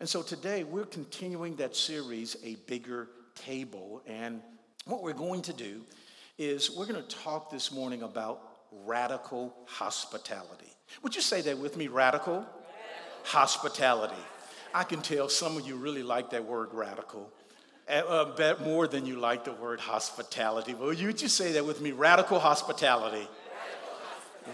And so today we're continuing that series, A Bigger Table. And what we're going to do is we're going to talk this morning about radical hospitality. Would you say that with me? Radical, radical. hospitality. I can tell some of you really like that word radical. Uh, more than you like the word hospitality. Will you just say that with me? Radical hospitality.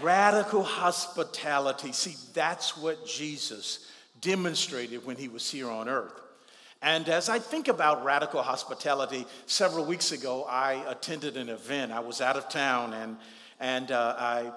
Radical hospitality. See, that's what Jesus demonstrated when he was here on earth. And as I think about radical hospitality, several weeks ago I attended an event. I was out of town and, and uh, I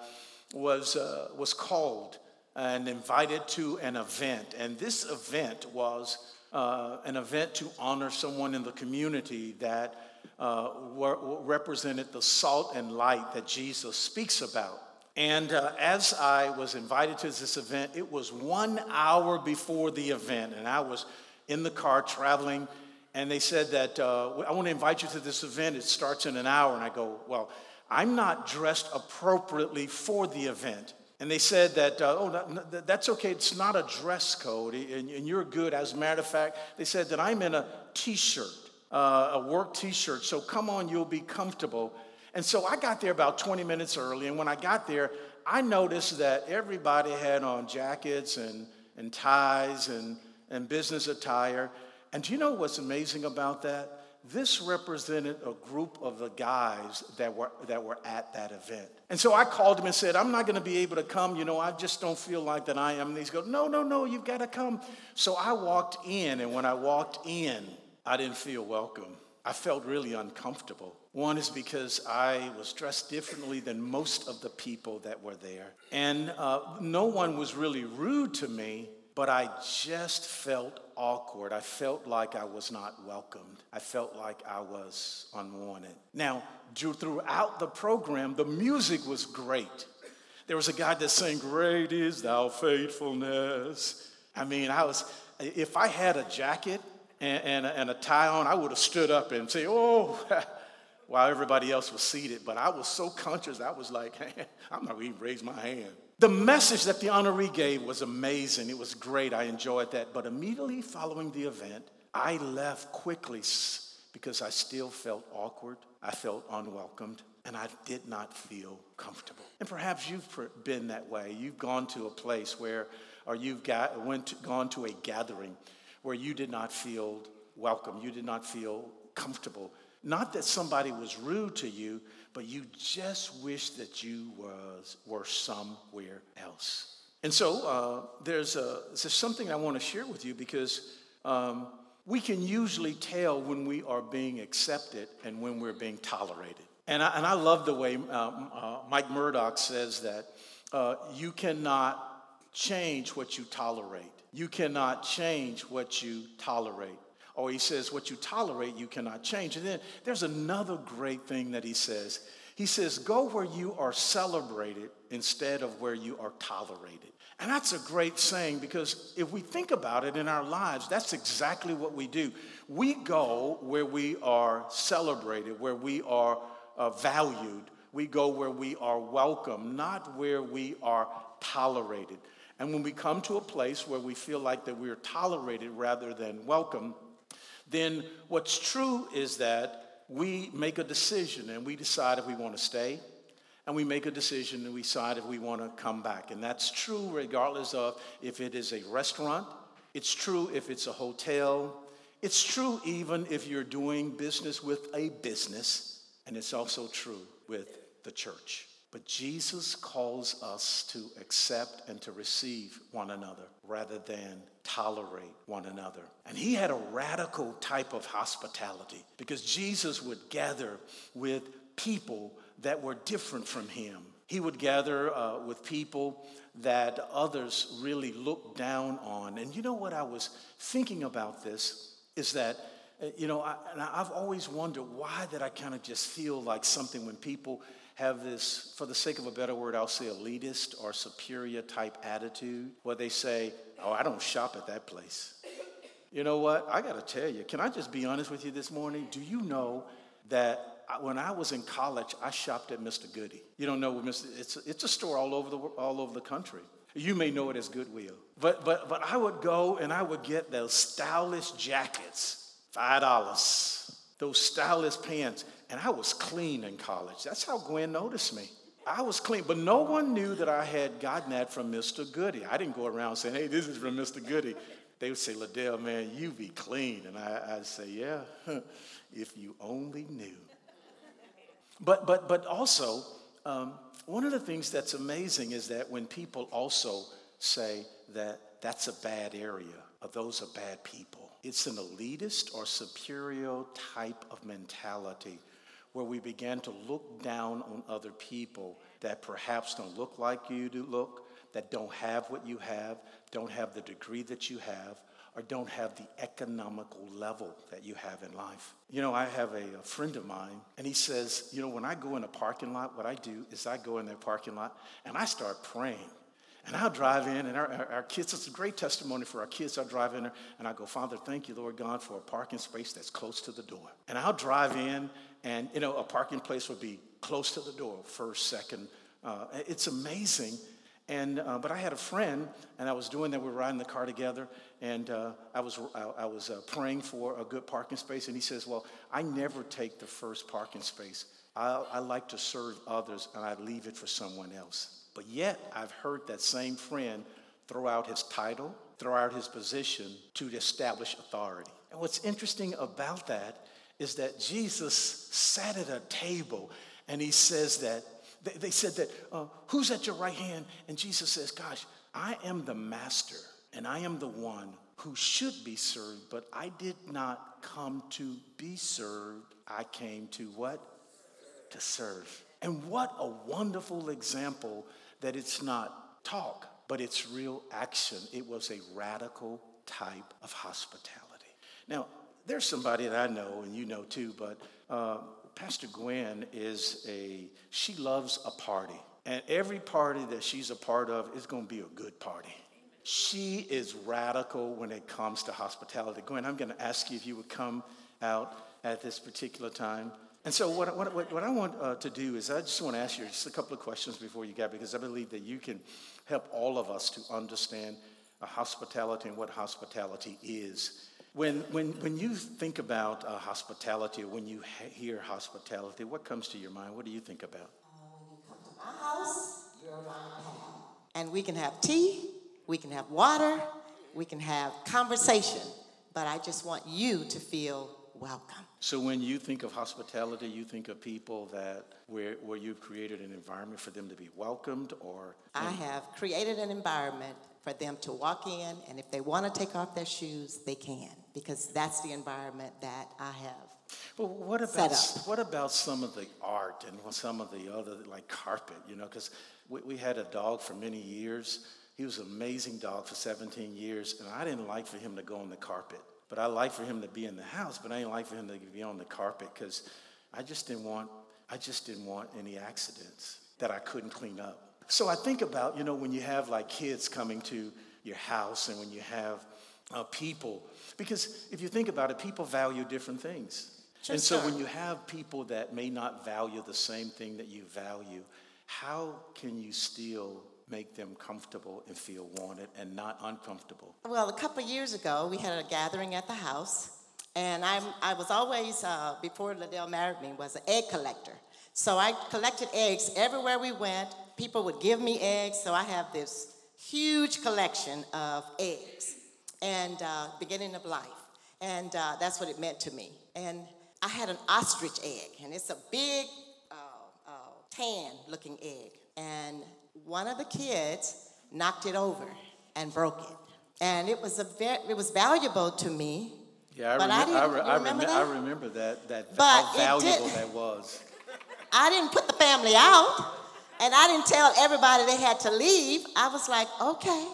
was, uh, was called and invited to an event. And this event was uh, an event to honor someone in the community that uh, represented the salt and light that Jesus speaks about. And uh, as I was invited to this event, it was one hour before the event, and I was in the car traveling, and they said that uh, I want to invite you to this event. It starts in an hour, and I go, well, I'm not dressed appropriately for the event. And they said that, uh, oh, that's okay, it's not a dress code, and, and, you're good. As a matter of fact, they said that I'm in a t shirt, uh, a work t shirt, so come on, you'll be comfortable. And so I got there about 20 minutes early. And when I got there, I noticed that everybody had on jackets and, and ties and, and business attire. And do you know what's amazing about that? This represented a group of the guys that were, that were at that event. And so I called him and said, I'm not going to be able to come. You know, I just don't feel like that I am. And he's going, No, no, no, you've got to come. So I walked in. And when I walked in, I didn't feel welcome. I felt really uncomfortable. One is because I was dressed differently than most of the people that were there. And uh, no one was really rude to me, but I just felt awkward. I felt like I was not welcomed. I felt like I was unwanted. Now, throughout the program, the music was great. There was a guy that sang, Great is thou faithfulness. I mean, I was, if I had a jacket and, and, and a tie on, I would have stood up and say, Oh, while everybody else was seated. But I was so conscious, I was like, hey, I'm not even raise my hand. The message that the honoree gave was amazing. It was great. I enjoyed that. But immediately following the event, I left quickly because I still felt awkward. I felt unwelcomed and I did not feel comfortable. And perhaps you've been that way. You've gone to a place where, or you've got, went to, gone to a gathering where you did not feel welcome. You did not feel comfortable. Not that somebody was rude to you, but you just wish that you was, were somewhere else. And so uh, there's, a, there's something I want to share with you because um, we can usually tell when we are being accepted and when we're being tolerated. And I, and I love the way um, uh, Mike Murdock says that uh, you cannot change what you tolerate. You cannot change what you tolerate. Or he says, What you tolerate, you cannot change. And then there's another great thing that he says. He says, Go where you are celebrated instead of where you are tolerated. And that's a great saying because if we think about it in our lives, that's exactly what we do. We go where we are celebrated, where we are uh, valued. We go where we are welcome, not where we are tolerated. And when we come to a place where we feel like that we are tolerated rather than welcome, then what's true is that we make a decision and we decide if we want to stay, and we make a decision and we decide if we want to come back. And that's true regardless of if it is a restaurant, it's true if it's a hotel, it's true even if you're doing business with a business, and it's also true with the church. But Jesus calls us to accept and to receive one another rather than tolerate one another. And he had a radical type of hospitality because Jesus would gather with people that were different from him. He would gather uh, with people that others really looked down on. And you know what I was thinking about this is that uh, you know, I, and I've always wondered why that I kind of just feel like something when people have this, for the sake of a better word, I'll say elitist or superior type attitude where they say, Oh, I don't shop at that place. You know what? I got to tell you, can I just be honest with you this morning? Do you know that when I was in college, I shopped at Mr. Goody. You don't know Mr. It's, it's a store all over the all over the country. You may know it as Goodwill. But, but, but I would go and I would get those stylish jackets, $5. Those stylish pants. And I was clean in college. That's how Gwen noticed me. I was clean, but no one knew that I had gotten that from Mr. Goody. I didn't go around saying, hey, this is from Mr. Goody. They would say, Ladell, man, you be clean. And I, I'd say, yeah, if you only knew. But, but, but also, um, one of the things that's amazing is that when people also say that that's a bad area or those are bad people, it's an elitist or superior type of mentality where we begin to look down on other people that perhaps don't look like you do look, that don't have what you have, don't have the degree that you have, or don't have the economical level that you have in life. You know, I have a, a, friend of mine, and he says, You know, when I go in a parking lot, what I do is I go in that parking lot and I start praying. And I'll drive in, and our, our, kids, it's a great testimony for our kids. I'll drive in and I go, Father, thank you, Lord God, for a parking space that's close to the door. And I'll drive in, and, you know, a parking place would be close to the door, first, second. Uh, it's amazing and, uh, but I had a friend, and I was doing that. We were riding the car together, and uh, I was, I, I was uh, praying for a good parking space. And he says, Well, I never take the first parking space. I, I like to serve others, and I leave it for someone else. But yet, I've heard that same friend throw out his title, throw out his position to establish authority. And what's interesting about that is that Jesus sat at a table and he says that they, said that, uh, who's at your right hand? And Jesus says, gosh, I am the master and I am the one who should be served, but I did not come to be served. I came to what? To serve. And what a wonderful example that it's not talk, but it's real action. It was a radical type of hospitality. Now, there's somebody that I know, and you know too, but uh, Pastor Gwen is a, she loves a party. And every party that she's a part of is going to be a good party. She is radical when it comes to hospitality. Gwen, I'm going to ask you if you would come out at this particular time. And so, what, what, what I want uh, to do is, I just want to ask you just a couple of questions before you get, because I believe that you can help all of us to understand hospitality and what hospitality is. When, when, when you think about uh, hospitality, or when you ha- hear hospitality, what comes to your mind? What do you think about? Uh, when you come to my house, you're the. And we can have tea, we can have water, we can have conversation, but I just want you to feel welcome. So when you think of hospitality, you think of people that where, where you've created an environment for them to be welcomed or I have created an environment for them to walk in, and if they want to take off their shoes, they can, because that's the environment that I have. Well, what about what about some of the art and some of the other like carpet? You know, because we, we had a dog for many years. He was an amazing dog for 17 years, and I didn't like for him to go on the carpet. But I like for him to be in the house, but I didn't like for him to be on the carpet because I just didn't want I just didn't want any accidents that I couldn't clean up. So I think about, you know, when you have like kids coming to your house and when you have uh, people, because if you think about it, people value different things. Sure, and so when you have people that may not value the same thing that you value, how can you still make them comfortable and feel wanted and not uncomfortable? Well, a couple years ago, we had a gathering at the house, and I'm, I was always, uh, before Ladell married me, was an egg collector. So I collected eggs everywhere we went, people would give me eggs, so I have this huge collection of eggs and uh, beginning of life. And uh, that's what it meant to me. And I had an ostrich egg, and it's a big uh, uh, tan looking egg. And one of the kids knocked it over and broke it. And it was, a very, it was valuable to me. Yeah, I, but I, I, re- I, remember, that? I remember that, that but how valuable that was. I didn't put the family out. And I didn't tell everybody they had to leave. I was like, okay.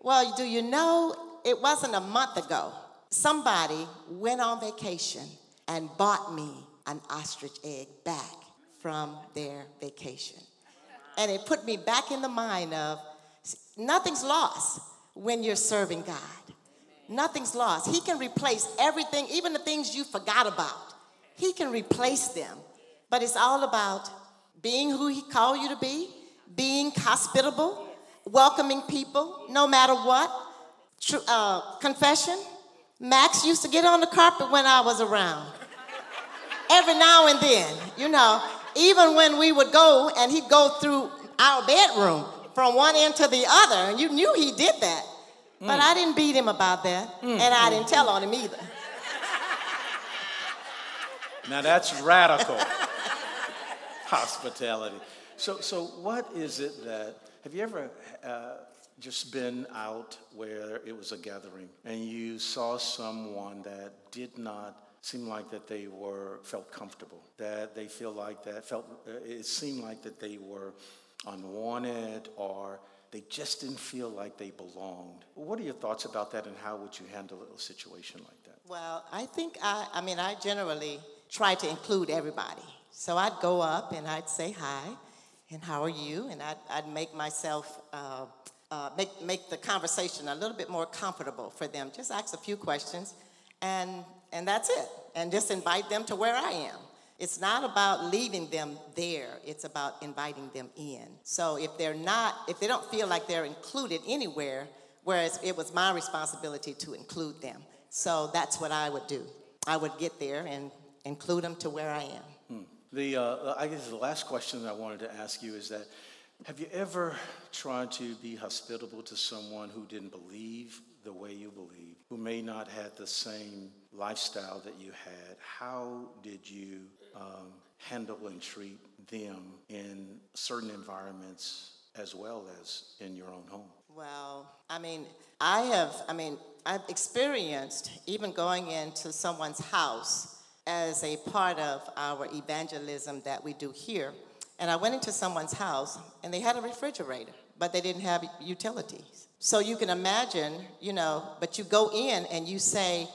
Well, do you know, it wasn't a month ago. Somebody went on vacation and bought me an ostrich egg back from their vacation. And it put me back in the mind of nothing's lost when you're serving God. Nothing's lost. He can replace everything, even the things you forgot about. He can replace them. But it's all about being who He called you to be, being hospitable, welcoming people no matter what. Uh, confession Max used to get on the carpet when I was around. Every now and then, you know, even when we would go and he'd go through our bedroom from one end to the other, and you knew he did that. Mm. But I didn't beat him about that, mm. and I didn't tell on him either. Now that's radical hospitality. So, so what is it that, have you ever uh, just been out where it was a gathering and you saw someone that did not seem like that they were felt comfortable that they feel like that felt uh, it seemed like that they were unwanted or they just didn't feel like they belonged. What are your thoughts about that and how would you handle a situation like that? Well i think i i mean i generally try to include everybody. So i'd go up and i'd say hi and how are you? And i'd, I'd make myself uh, uh, make, make the conversation a little bit more comfortable for them. Just ask a few questions, and, and that's it. And just invite them to where I am. It's not about leaving them there, it's about inviting them in. So if they're not, if they don't feel like they're included anywhere, whereas it was my responsibility to include them. So that's what I would do. I would get there and include them to where I am. Hmm. The, uh, I guess the last question I wanted to ask you is that have you ever tried to be hospitable to someone who didn't believe the way you believe, who may not have the same lifestyle that you had? How did you um, handle and treat them in certain environments as well as in your own home? Well, I mean, I have, I mean, I've experienced even going into someone's house as a part of our evangelism that we do here and I went into someone's house and they had a refrigerator, but they didn't have utilities. So you can imagine, you know, but you go in and you say,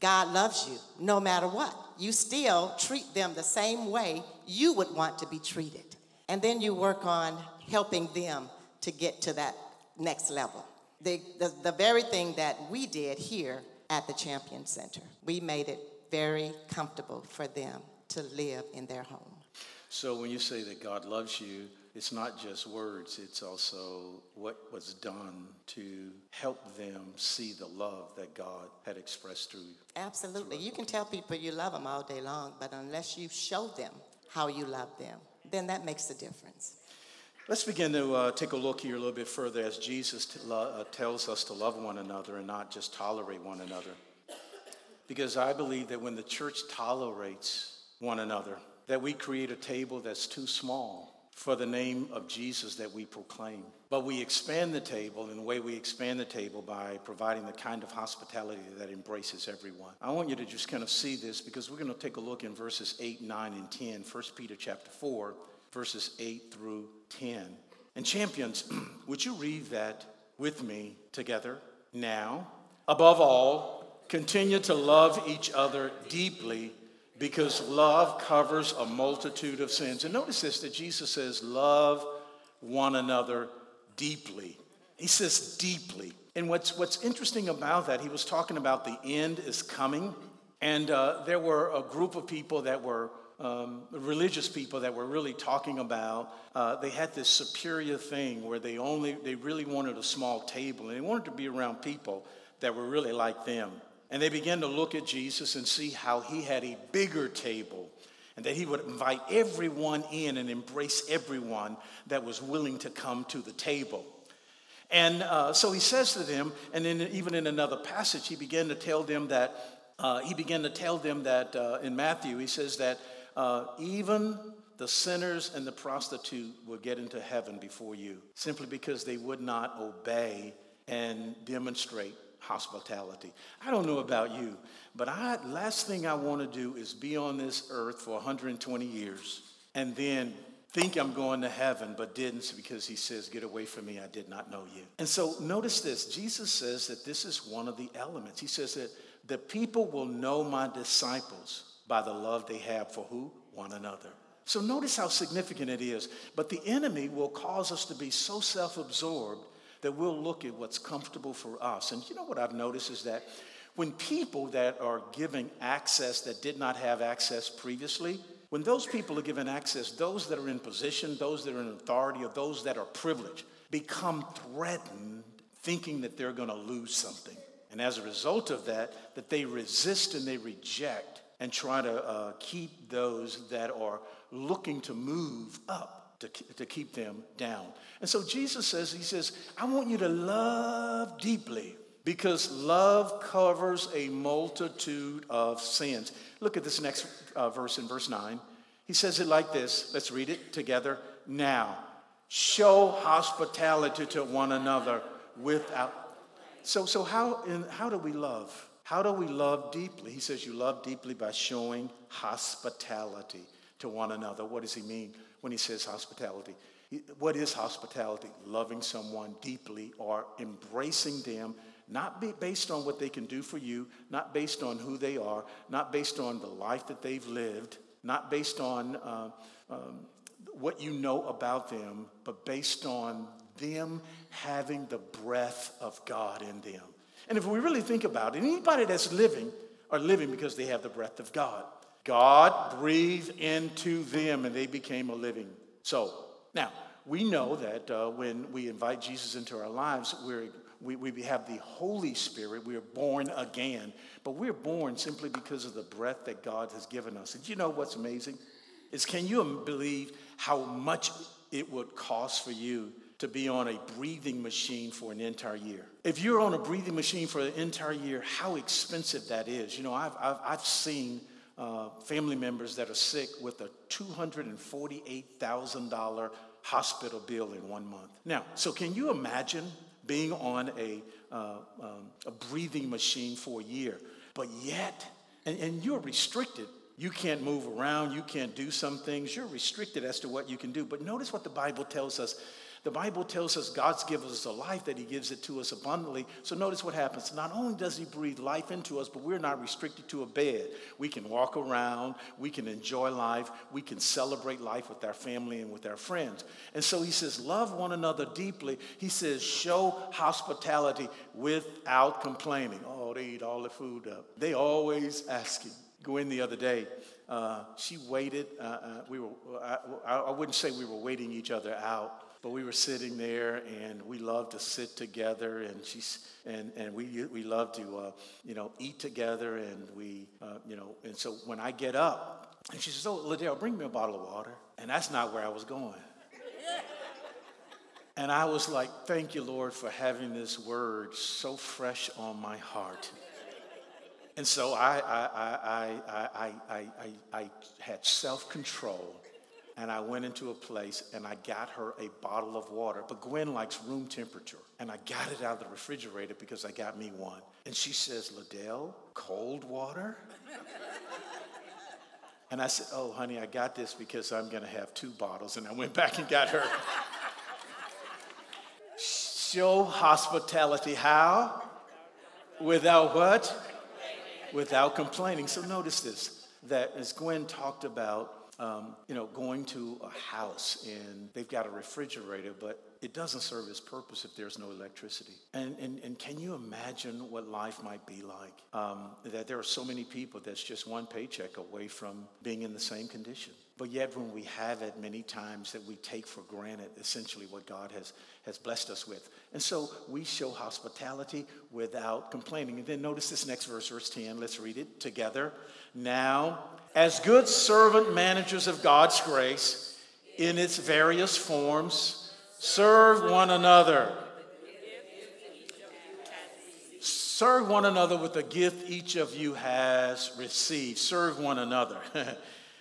God loves you no matter what. You still treat them the same way you would want to be treated. And then you work on helping them to get to that next level. The, the, the very thing that we did here at the Champion Center, we made it very comfortable for them to live in their home. So when you say that God loves you, it's not just words, it's also what was done to help them see the love that God had expressed through. Absolutely. You can tell people you love them all day long, but unless you show them how you love them, then that makes a difference. Let's begin to uh, take a look here a little bit further as Jesus t- uh, tells us to love one another and not just tolerate one another. Because I believe that when the church tolerates one another, that we create a table that's too small for the name of Jesus that we proclaim. But we expand the table, and the way we expand the table by providing the kind of hospitality that embraces everyone. I want you to just kind of see this because we're going to take a look in verses 8, 9, and 10, 1 Peter chapter 4, verses 8 through 10. And champions, would you read that with me together now? Above all, continue to love each other deeply because love covers a multitude of sins. And notice this that Jesus says, Love one another deeply. He says deeply. And what's, what's interesting about that, he was talking about the end is coming. And uh, there were a group of people that were um, religious people that were really talking about uh, they had this superior thing where they only they really wanted a small table and they wanted to be around people that were really like them and they began to look at Jesus and see how he had a bigger table and that he would invite everyone in and embrace everyone that was willing to come to the table. And uh, so he says to them, and then even in another passage, he began to tell them that, uh, he began to tell them that uh, in Matthew, he says that uh, even the sinners and the prostitute will get into heaven before you, simply because they would not obey and demonstrate hospitality. I don't know about you, but I last thing I want to do is be on this earth for 120 years and then think I'm going to heaven, but didn't because he says, Get away from me, I did not know you. And so notice this Jesus says that this is one of the elements. He says that the people will know my disciples by the love they have for who? One another. So notice how significant it is. But the enemy will cause us to be so self absorbed that we'll look at what's comfortable for us. And you know what I've noticed is that when people that are giving access that did not have access previously, when those people are given access, those that are in position, those that are in authority, or those that are privileged, become threatened thinking that they're going to lose something. And as a result of that, that they resist and they reject and try to uh, keep those that are looking to move up to, to keep them down. And so Jesus says, He says, I want you to love deeply because love covers a multitude of sins. Look at this next uh, verse in verse 9. He says it like this. Let's read it together. Now, show hospitality to one another without. So, so how, in, how do we love? How do we love deeply? He says, You love deeply by showing hospitality to one another. What does he mean when he says hospitality? What is hospitality? Loving someone deeply or embracing them, not based on what they can do for you, not based on who they are, not based on the life that they've lived, not based on uh, um, what you know about them, but based on them having the breath of God in them. And if we really think about it, anybody that's living are living because they have the breath of God. God breathed into them and they became a living soul. Now, we know that uh, when we invite Jesus into our lives, we're, we, we have the Holy Spirit. We are born again. But we're born simply because of the breath that God has given us. And you know what's amazing? Is can you believe how much it would cost for you to be on a breathing machine for an entire year. If you're on a breathing machine for an entire year, how expensive that is. You know, I've, I've, I've seen uh, family members that are sick with a $248,000 hospital bill in one month. Now, so can you imagine being on a, uh, um, a breathing machine for a year, but yet, and, and you're restricted you can't move around. You can't do some things. You're restricted as to what you can do. But notice what the Bible tells us the Bible tells us God's given us a life that He gives it to us abundantly. So notice what happens. Not only does He breathe life into us, but we're not restricted to a bed. We can walk around, we can enjoy life, we can celebrate life with our family and with our friends. And so He says, Love one another deeply. He says, Show hospitality without complaining. Oh, they eat all the food up. They always ask asking. Go in the other day. Uh, she waited. Uh, uh, we were. I, I wouldn't say we were waiting each other out, but we were sitting there and we love to sit together and she's and and we we love to uh, you know eat together and we uh, you know and so when I get up and she says oh Ladell bring me a bottle of water. And that's not where I was going. And I was like thank you Lord for having this word so fresh on my heart. And so I I I I I I, I, I had self control and I went into a place and I got her a bottle of water. But Gwen likes room temperature. And I got it out of the refrigerator because I got me one. And she says, Ladell, cold water? and I said, Oh, honey, I got this because I'm going to have two bottles. And I went back and got her. Show hospitality how? Without what? Without complaining. So notice this that as Gwen talked about, um, you know, going to a house and they've got a refrigerator, but it doesn't serve its purpose if there's no electricity. And, and, and can you imagine what life might be like? Um, that there are so many people that's just one paycheck away from being in the same condition. But yet, when we have it, many times that we take for granted essentially what God has, has blessed us with. And so we show hospitality without complaining. And then notice this next verse, verse 10. Let's read it together. Now, as good servant managers of God's grace in its various forms, serve one another. Serve one another with the gift each of you has received. Serve one another.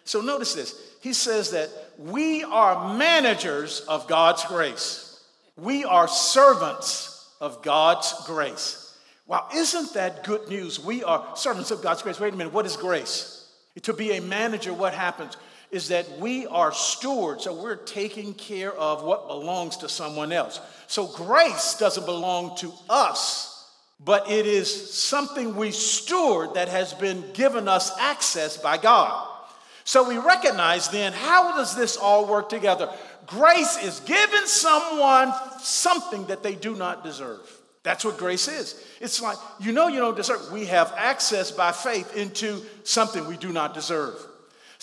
so notice this. He says that we are managers of God's grace. We are servants of God's grace. Wow, isn't that good news? We are servants of God's grace. Wait a minute, what is grace? To be a manager, what happens is that we are stewards, so we're taking care of what belongs to someone else. So grace doesn't belong to us, but it is something we steward that has been given us access by God. So we recognize then how does this all work together? Grace is giving someone something that they do not deserve. That's what grace is. It's like, you know, you don't deserve. We have access by faith into something we do not deserve.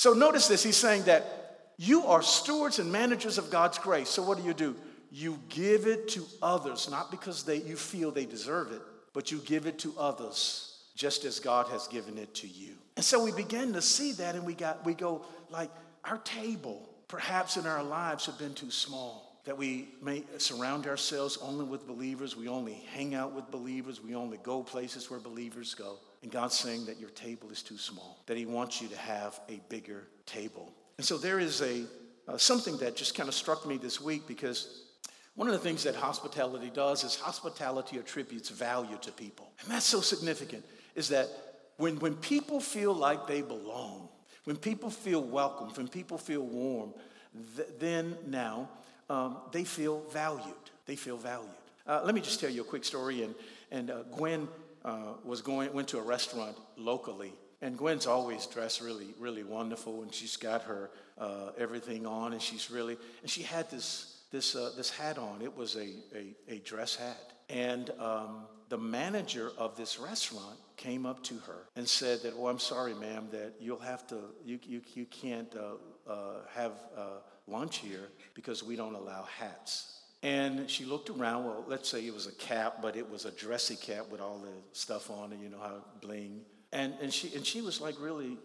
So notice this. He's saying that you are stewards and managers of God's grace. So what do you do? you give it to others, not because they, you feel they deserve it, but you give it to others just as God has given it to you. And so we begin to see that and we got we go like our table perhaps in our lives have been too small that we may surround ourselves only with believers. We only hang out with believers. We only go places where believers go. And God's saying that your table is too small, that He wants you to have a bigger table. And so there is a uh, something that just kind of struck me this week because one of the things that hospitality does is hospitality attributes value to people. And that's so significant is that when, when people feel like they belong, when people feel welcome, when people feel warm, th- then now um, they feel valued. They feel valued. Uh, let me just tell you a quick story. And, and uh, Gwen uh, was going, went to a restaurant locally. And Gwen's always dressed really, really wonderful. And she's got her uh, everything on. And she's really, and she had this, this, uh, this hat on. It was a, a, a dress hat. And um, the manager of this restaurant came up to her and said that, "Oh, I'm sorry, ma'am, that you'll have to, you, you, you can't uh, uh, have uh, lunch here because we don't allow hats." And she looked around. Well, let's say it was a cap, but it was a dressy cap with all the stuff on it. You know how bling. And and she and she was like really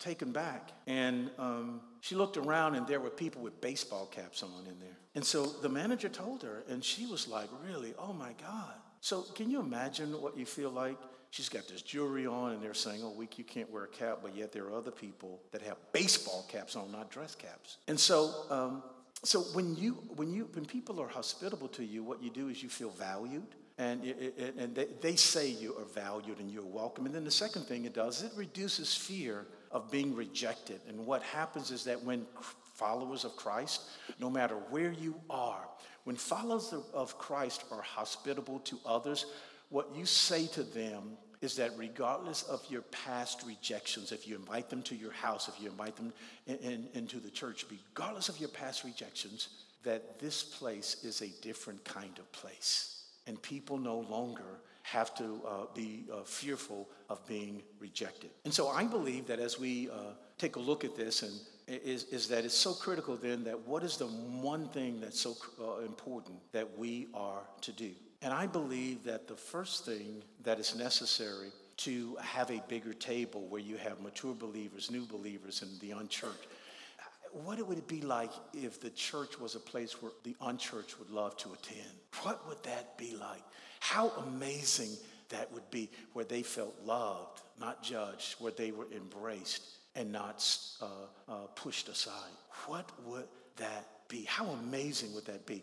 taken back. And um, she looked around, and there were people with baseball caps on in there. And so the manager told her, and she was like, "Really? Oh my God!" So, can you imagine what you feel like? She's got this jewelry on, and they're saying, Oh, week you can't wear a cap, but yet there are other people that have baseball caps on, not dress caps. And so, um, so when you when you when people are hospitable to you, what you do is you feel valued, and and they, they say you are valued and you're welcome. And then the second thing it does, is it reduces fear of being rejected. And what happens is that when followers of Christ, no matter where you are, when followers of Christ are hospitable to others, what you say to them is that regardless of your past rejections, if you invite them to your house, if you invite them in, in, into the church, regardless of your past rejections, that this place is a different kind of place. And people no longer have to uh, be uh, fearful of being rejected. And so I believe that as we uh, take a look at this and is, is that it's so critical then that what is the one thing that's so uh, important that we are to do? And I believe that the first thing that is necessary to have a bigger table where you have mature believers, new believers, and the unchurched. What would it be like if the church was a place where the unchurched would love to attend? What would that be like? How amazing that would be, where they felt loved, not judged, where they were embraced and not uh, uh, pushed aside. What would that be? How amazing would that be?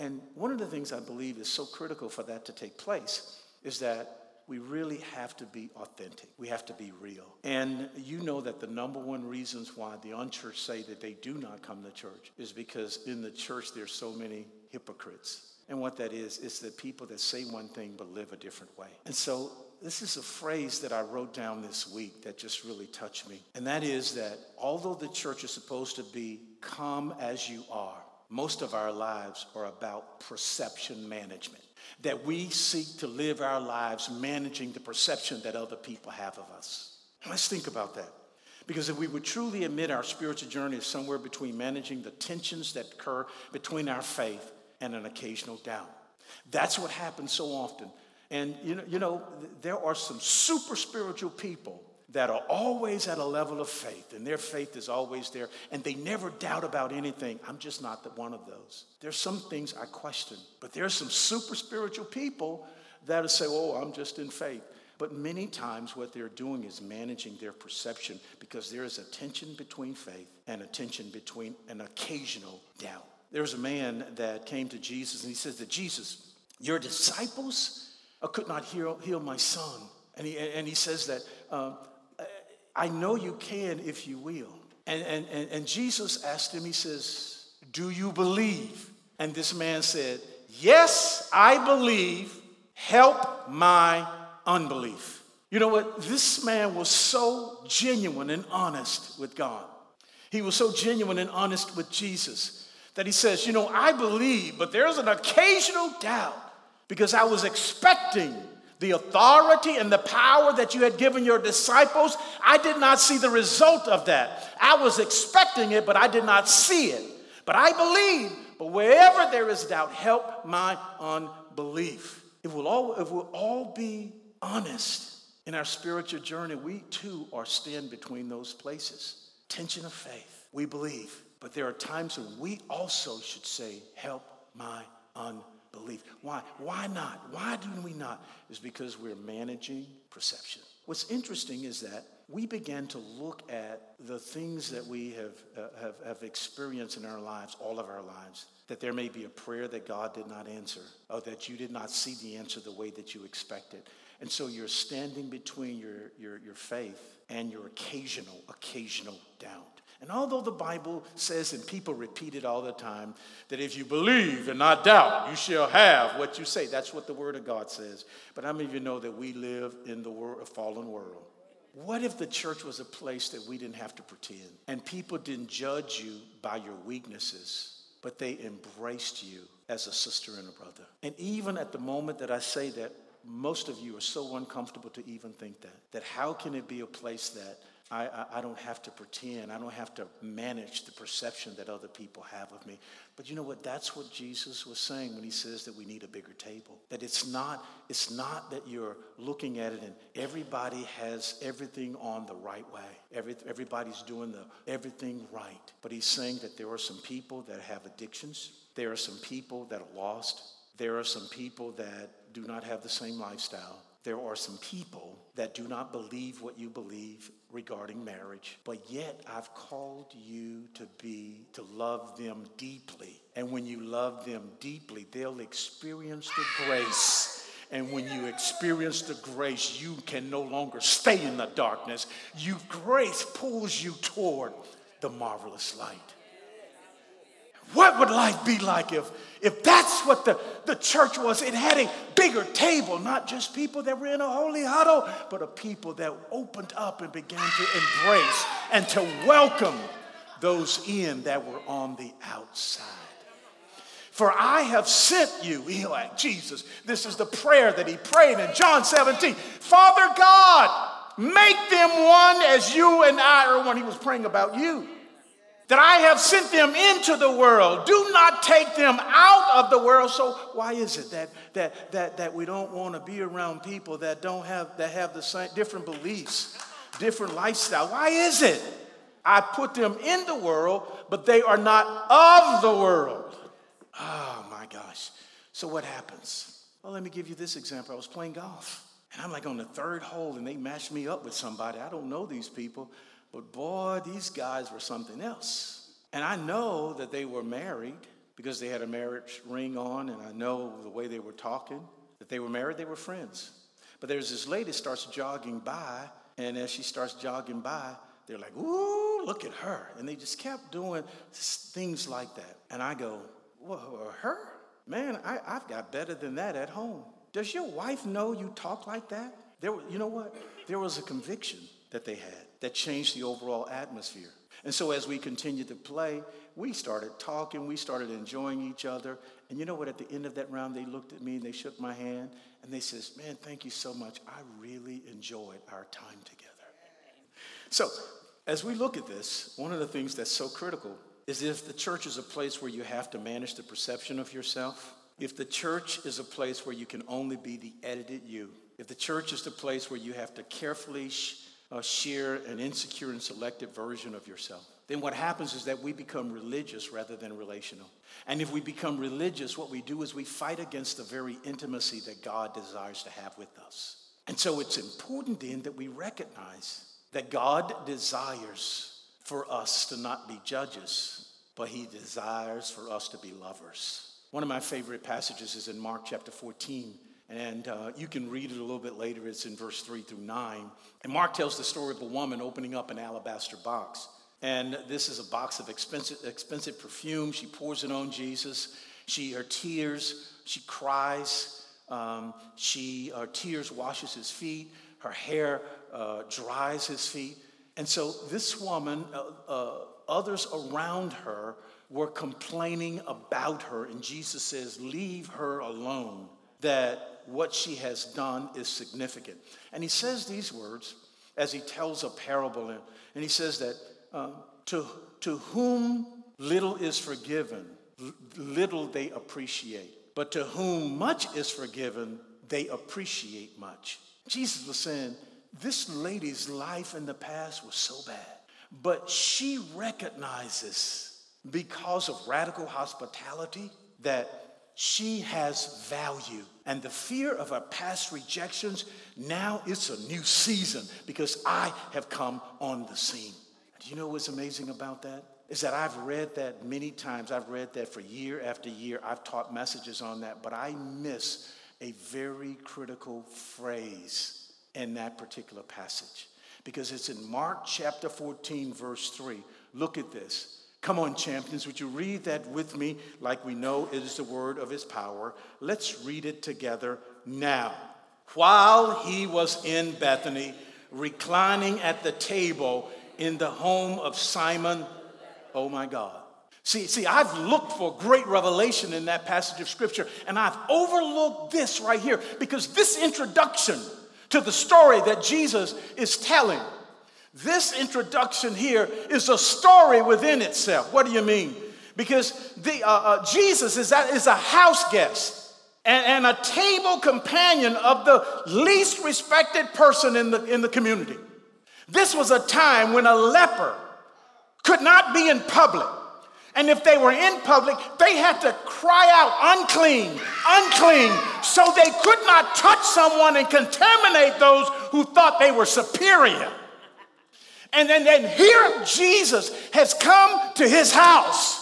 And one of the things I believe is so critical for that to take place is that we really have to be authentic. We have to be real. And you know that the number one reasons why the unchurched say that they do not come to church is because in the church there's so many hypocrites. And what that is, is the people that say one thing but live a different way. And so this is a phrase that I wrote down this week that just really touched me. And that is that although the church is supposed to be come as you are, most of our lives are about perception management. That we seek to live our lives managing the perception that other people have of us. Let's think about that. Because if we would truly admit our spiritual journey is somewhere between managing the tensions that occur between our faith and an occasional doubt. That's what happens so often. And you know, you know, there are some super spiritual people that are always at a level of faith, and their faith is always there, and they never doubt about anything. I'm just not the one of those. There's some things I question, but there's some super spiritual people that'll say, Oh, I'm just in faith. But many times, what they're doing is managing their perception because there is a tension between faith and a tension between an occasional doubt. There's a man that came to Jesus and he says that Jesus, your disciples I could not heal, heal my son. And he, and he says that, uh, I know you can if you will. And, and, and, and Jesus asked him, he says, Do you believe? And this man said, Yes, I believe. Help my unbelief. You know what? This man was so genuine and honest with God. He was so genuine and honest with Jesus that he says, You know, I believe, but there's an occasional doubt because I was expecting the authority and the power that you had given your disciples. I did not see the result of that. I was expecting it, but I did not see it. But I believe, But wherever there is doubt, help my unbelief. If we'll all, if we'll all be honest in our spiritual journey, we too are stand between those places. Tension of faith. We believe. But there are times when we also should say, help my unbelief. Why? Why not? Why do we not? Is because we're managing perception. What's interesting is that we began to look at the things that we have, uh, have, have experienced in our lives, all of our lives, that there may be a prayer that God did not answer, or that you did not see the answer the way that you expected. And so you're standing between your, your, your faith and your occasional, occasional doubt. And although the Bible says, and people repeat it all the time, that if you believe and not doubt, you shall have what you say. That's what the Word of God says. But how many of you know that we live in the world, a fallen world? What if the church was a place that we didn't have to pretend and people didn't judge you by your weaknesses, but they embraced you as a sister and a brother? And even at the moment that I say that, most of you are so uncomfortable to even think that. That how can it be a place that I, I, I, don't have to pretend. I don't have to manage the perception that other people have of me. But you know what? That's what Jesus was saying when he says that we need a bigger table. That it's not, it's not that you're looking at it and everybody has everything on the right way. Every, everybody's doing the everything right. But he's saying that there are some people that have addictions. There are some people that are lost. There are some people that do not have the same lifestyle there are some people that do not believe what you believe regarding marriage, but yet I've called you to be, to love them deeply. And when you love them deeply, they'll experience the grace. And when you experience the grace, you can no longer stay in the darkness. You grace pulls you toward the marvelous light. What would life be like if, if that's what the, the church was? It had a bigger table, not just people that were in a holy huddle, but a people that opened up and began to embrace and to welcome those in that were on the outside. For I have sent you, Eli, Jesus. This is the prayer that he prayed in John 17. Father God, make them one as you and I are one. He was praying about you that I have sent them into the world. Do not take them out of the world. So why is it that that that that we don't want to be around people that don't have that have the same different beliefs, different lifestyle? Why is it? I put them in the world, but they are not of the world. Oh my gosh. So what happens? Well, let me give you this example. I was playing golf. And I'm like on the third hole, and they matched me up with somebody. I don't know these people. But boy, these guys were something else. And I know that they were married because they had a marriage ring on, and I know the way they were talking that they were married, they were friends. But there's this lady starts jogging by, and as she starts jogging by, they're like, "Ooh, look at her!" And they just kept doing things like that. And I go, "Well, her? Man, I, I've got better than that at home. Does your wife know you talk like that?" There, you know what? There was a conviction that they had that changed the overall atmosphere. And so as we continued to play, we started talking, we started enjoying each other. And you know what? At the end of that round, they looked at me and they shook my hand and they says, "Man, thank you so much. I really enjoyed our time together." So, as we look at this, one of the things that's so critical is if the church is a place where you have to manage the perception of yourself, if the church is a place where you can only be the edited you, if the church is the place where you have to carefully sh- uh, share an insecure and selective version of yourself, then what happens is that we become religious rather than relational. And if we become religious, what we do is we fight against the very intimacy that God desires to have with us. And so it's important then that we recognize that God desires for us to not be judges, but He desires for us to be lovers. One of my favorite passages is in Mark chapter 14 and uh, you can read it a little bit later. It's in verse 3 through 9. And Mark tells the story of a woman opening up an alabaster box. And this is a box of expensive, expensive perfume. She pours it on Jesus. She, her tears, she cries. Um, she, her tears washes his feet. Her hair uh, dries his feet. And so this woman, uh, uh others around her were complaining about her. And Jesus says, Leave her alone. That what she has done is significant. And he says these words as he tells a parable, and he says that um, to, to whom little is forgiven, little they appreciate. But to whom much is forgiven, they appreciate much. Jesus was saying, This lady's life in the past was so bad, but she recognizes because of radical hospitality that she has value. And the fear of our past rejections, now it's a new season because I have come on the scene. Do you know what's amazing about that? Is that I've read that many times. I've read that for year after year. I've taught messages on that, but I miss a very critical phrase in that particular passage because it's in Mark chapter 14, verse 3. Look at this. Come on, champions, would you read that with me like we know it is the word of his power? Let's read it together now. While he was in Bethany, reclining at the table in the home of Simon, oh my God. See, see, I've looked for great revelation in that passage of scripture, and I've overlooked this right here because this introduction to the story that Jesus is telling this introduction here is a story within itself. What do you mean? Because the, uh, uh, Jesus is, that, is a house guest and, and a table companion of the least respected person in the, in the community. This was a time when a leper could not be in public. And if they were in public, they had to cry out, unclean, unclean, so they could not touch someone and contaminate those who thought they were superior. And then, then here Jesus has come to his house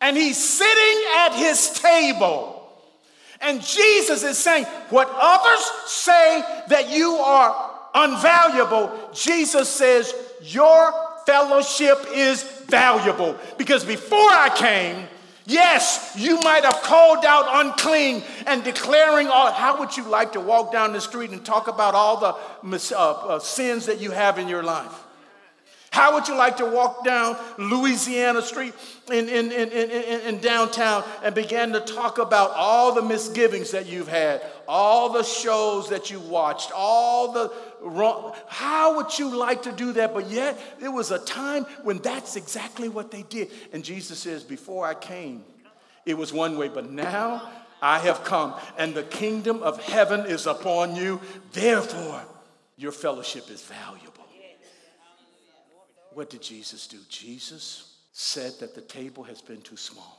and he's sitting at his table. And Jesus is saying, What others say that you are unvaluable, Jesus says, Your fellowship is valuable. Because before I came, Yes, you might have called out unclean and declaring all. How would you like to walk down the street and talk about all the uh, uh, sins that you have in your life? How would you like to walk down Louisiana Street in, in, in, in, in downtown and begin to talk about all the misgivings that you've had, all the shows that you watched, all the wrong? How would you like to do that? But yet, there was a time when that's exactly what they did. And Jesus says, Before I came, it was one way, but now I have come, and the kingdom of heaven is upon you. Therefore, your fellowship is valuable. What did Jesus do? Jesus said that the table has been too small.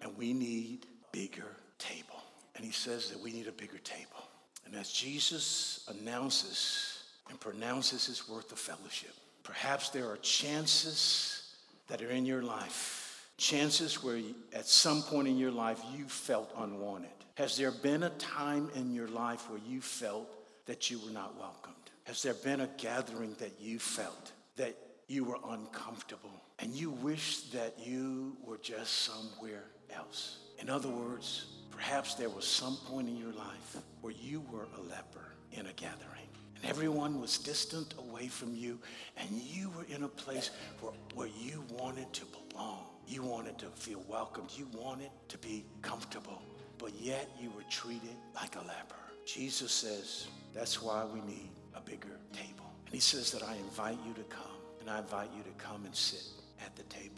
And we need bigger table. And he says that we need a bigger table. And as Jesus announces and pronounces his worth of fellowship, perhaps there are chances that are in your life, chances where at some point in your life you felt unwanted. Has there been a time in your life where you felt that you were not welcomed? Has there been a gathering that you felt that you were uncomfortable and you wish that you were just somewhere else? In other words, perhaps there was some point in your life where you were a leper in a gathering and everyone was distant away from you and you were in a place where, where you wanted to belong. You wanted to feel welcomed. You wanted to be comfortable, but yet you were treated like a leper. Jesus says that's why we need bigger table. And he says that I invite you to come, and I invite you to come and sit at the table.